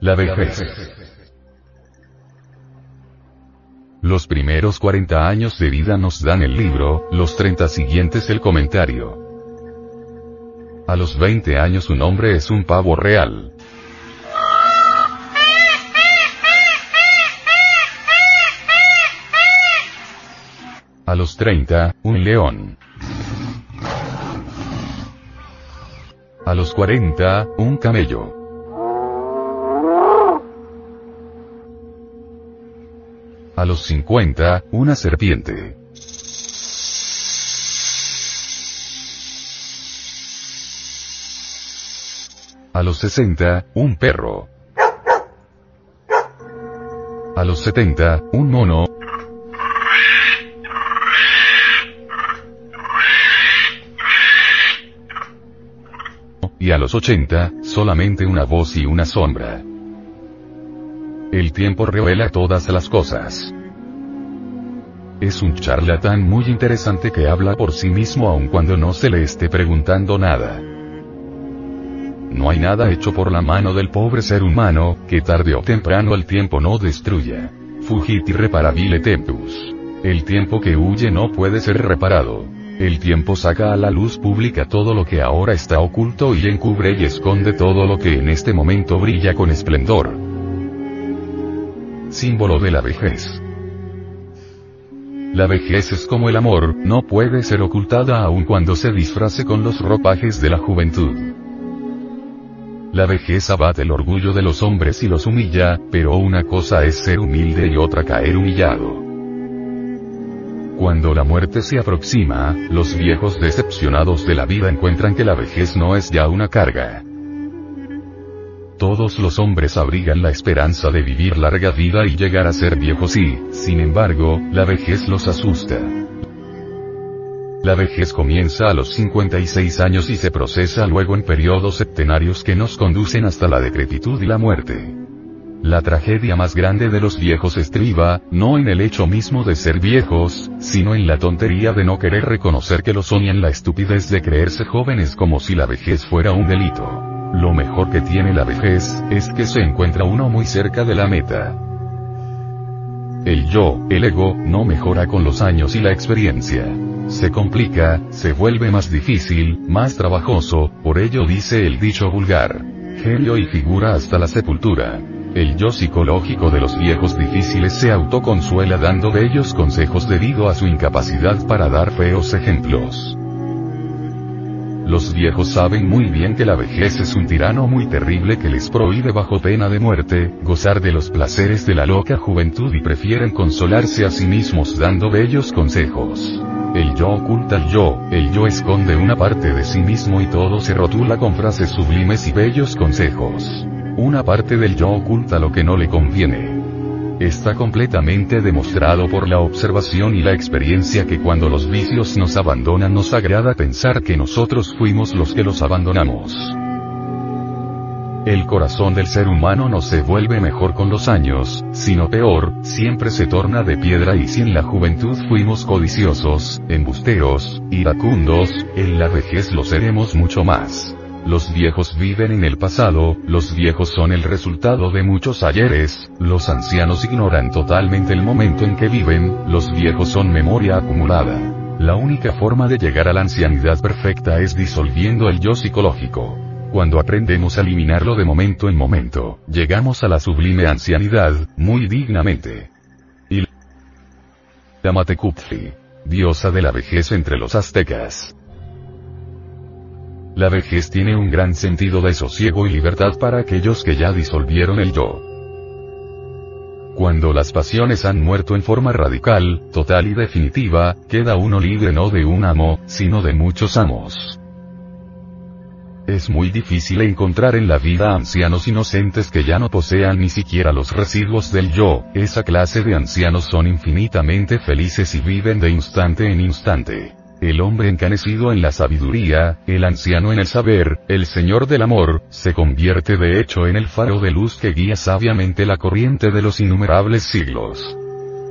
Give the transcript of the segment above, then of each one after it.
La vejez. Los primeros 40 años de vida nos dan el libro, los 30 siguientes el comentario. A los 20 años un hombre es un pavo real. A los 30, un león. A los 40, un camello. A los 50, una serpiente. A los 60, un perro. A los 70, un mono. Y a los 80, solamente una voz y una sombra. El tiempo revela todas las cosas. Es un charlatán muy interesante que habla por sí mismo aun cuando no se le esté preguntando nada. No hay nada hecho por la mano del pobre ser humano, que tarde o temprano el tiempo no destruya. Fugit irreparabile tempus. El tiempo que huye no puede ser reparado. El tiempo saca a la luz pública todo lo que ahora está oculto y encubre y esconde todo lo que en este momento brilla con esplendor. Símbolo de la vejez. La vejez es como el amor, no puede ser ocultada aun cuando se disfrace con los ropajes de la juventud. La vejez abate el orgullo de los hombres y los humilla, pero una cosa es ser humilde y otra caer humillado. Cuando la muerte se aproxima, los viejos decepcionados de la vida encuentran que la vejez no es ya una carga. Todos los hombres abrigan la esperanza de vivir larga vida y llegar a ser viejos y, sin embargo, la vejez los asusta. La vejez comienza a los 56 años y se procesa luego en periodos septenarios que nos conducen hasta la decrepitud y la muerte. La tragedia más grande de los viejos estriba, no en el hecho mismo de ser viejos, sino en la tontería de no querer reconocer que lo son y en la estupidez de creerse jóvenes como si la vejez fuera un delito. Lo mejor que tiene la vejez, es que se encuentra uno muy cerca de la meta. El yo, el ego, no mejora con los años y la experiencia. Se complica, se vuelve más difícil, más trabajoso, por ello dice el dicho vulgar. Genio y figura hasta la sepultura. El yo psicológico de los viejos difíciles se autoconsuela dando bellos consejos debido a su incapacidad para dar feos ejemplos. Los viejos saben muy bien que la vejez es un tirano muy terrible que les prohíbe bajo pena de muerte, gozar de los placeres de la loca juventud y prefieren consolarse a sí mismos dando bellos consejos. El yo oculta el yo, el yo esconde una parte de sí mismo y todo se rotula con frases sublimes y bellos consejos. Una parte del yo oculta lo que no le conviene. Está completamente demostrado por la observación y la experiencia que cuando los vicios nos abandonan nos agrada pensar que nosotros fuimos los que los abandonamos. El corazón del ser humano no se vuelve mejor con los años, sino peor, siempre se torna de piedra y si en la juventud fuimos codiciosos, embusteros, iracundos, en la vejez lo seremos mucho más. Los viejos viven en el pasado, los viejos son el resultado de muchos ayeres, los ancianos ignoran totalmente el momento en que viven, los viejos son memoria acumulada. La única forma de llegar a la ancianidad perfecta es disolviendo el yo psicológico. Cuando aprendemos a eliminarlo de momento en momento, llegamos a la sublime ancianidad, muy dignamente. Y la Matecupfi, diosa de la vejez entre los aztecas. La vejez tiene un gran sentido de sosiego y libertad para aquellos que ya disolvieron el yo. Cuando las pasiones han muerto en forma radical, total y definitiva, queda uno libre no de un amo, sino de muchos amos. Es muy difícil encontrar en la vida ancianos inocentes que ya no posean ni siquiera los residuos del yo, esa clase de ancianos son infinitamente felices y viven de instante en instante. El hombre encanecido en la sabiduría, el anciano en el saber, el señor del amor, se convierte de hecho en el faro de luz que guía sabiamente la corriente de los innumerables siglos.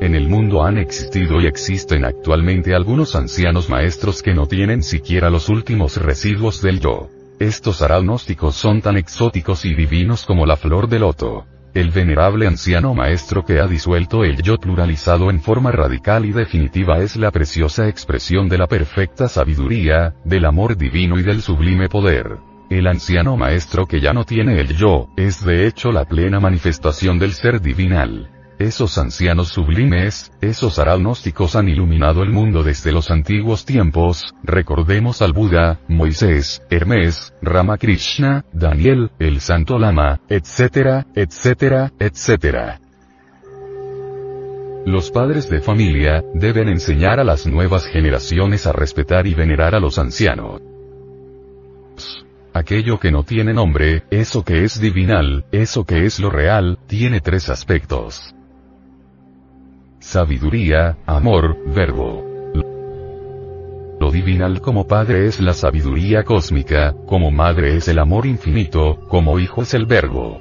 En el mundo han existido y existen actualmente algunos ancianos maestros que no tienen siquiera los últimos residuos del yo. Estos aragnósticos son tan exóticos y divinos como la flor de loto. El venerable anciano maestro que ha disuelto el yo pluralizado en forma radical y definitiva es la preciosa expresión de la perfecta sabiduría, del amor divino y del sublime poder. El anciano maestro que ya no tiene el yo, es de hecho la plena manifestación del ser divinal. Esos ancianos sublimes, esos aragnósticos han iluminado el mundo desde los antiguos tiempos, recordemos al Buda, Moisés, Hermes, Ramakrishna, Daniel, el Santo Lama, etcétera, etcétera, etcétera. Los padres de familia, deben enseñar a las nuevas generaciones a respetar y venerar a los ancianos. Aquello que no tiene nombre, eso que es divinal, eso que es lo real, tiene tres aspectos. Sabiduría, amor, verbo. Lo divinal como padre es la sabiduría cósmica, como madre es el amor infinito, como hijo es el verbo.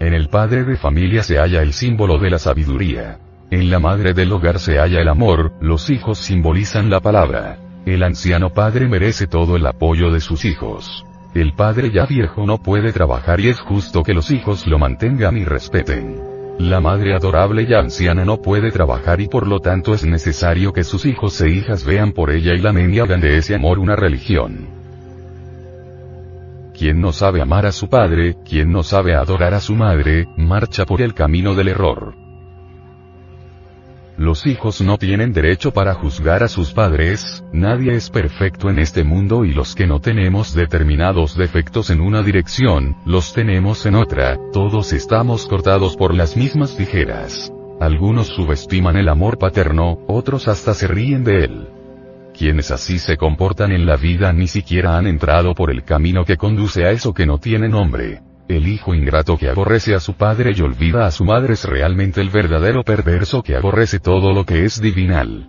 En el padre de familia se halla el símbolo de la sabiduría. En la madre del hogar se halla el amor, los hijos simbolizan la palabra. El anciano padre merece todo el apoyo de sus hijos. El padre ya viejo no puede trabajar y es justo que los hijos lo mantengan y respeten. La madre adorable y anciana no puede trabajar y por lo tanto es necesario que sus hijos e hijas vean por ella y la y hagan de ese amor una religión. Quien no sabe amar a su padre, quien no sabe adorar a su madre, marcha por el camino del error. Los hijos no tienen derecho para juzgar a sus padres, nadie es perfecto en este mundo y los que no tenemos determinados defectos en una dirección, los tenemos en otra, todos estamos cortados por las mismas tijeras. Algunos subestiman el amor paterno, otros hasta se ríen de él. Quienes así se comportan en la vida ni siquiera han entrado por el camino que conduce a eso que no tiene nombre. El hijo ingrato que aborrece a su padre y olvida a su madre es realmente el verdadero perverso que aborrece todo lo que es divinal.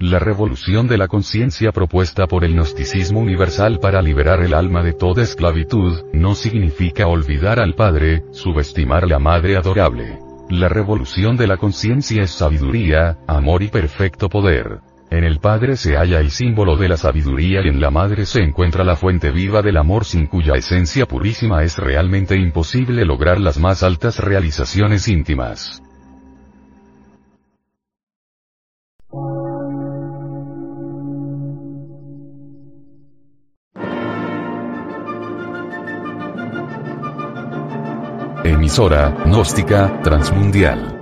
La revolución de la conciencia propuesta por el gnosticismo universal para liberar el alma de toda esclavitud, no significa olvidar al padre, subestimar la madre adorable. La revolución de la conciencia es sabiduría, amor y perfecto poder. En el Padre se halla el símbolo de la sabiduría y en la Madre se encuentra la fuente viva del amor sin cuya esencia purísima es realmente imposible lograr las más altas realizaciones íntimas. Emisora, gnóstica, transmundial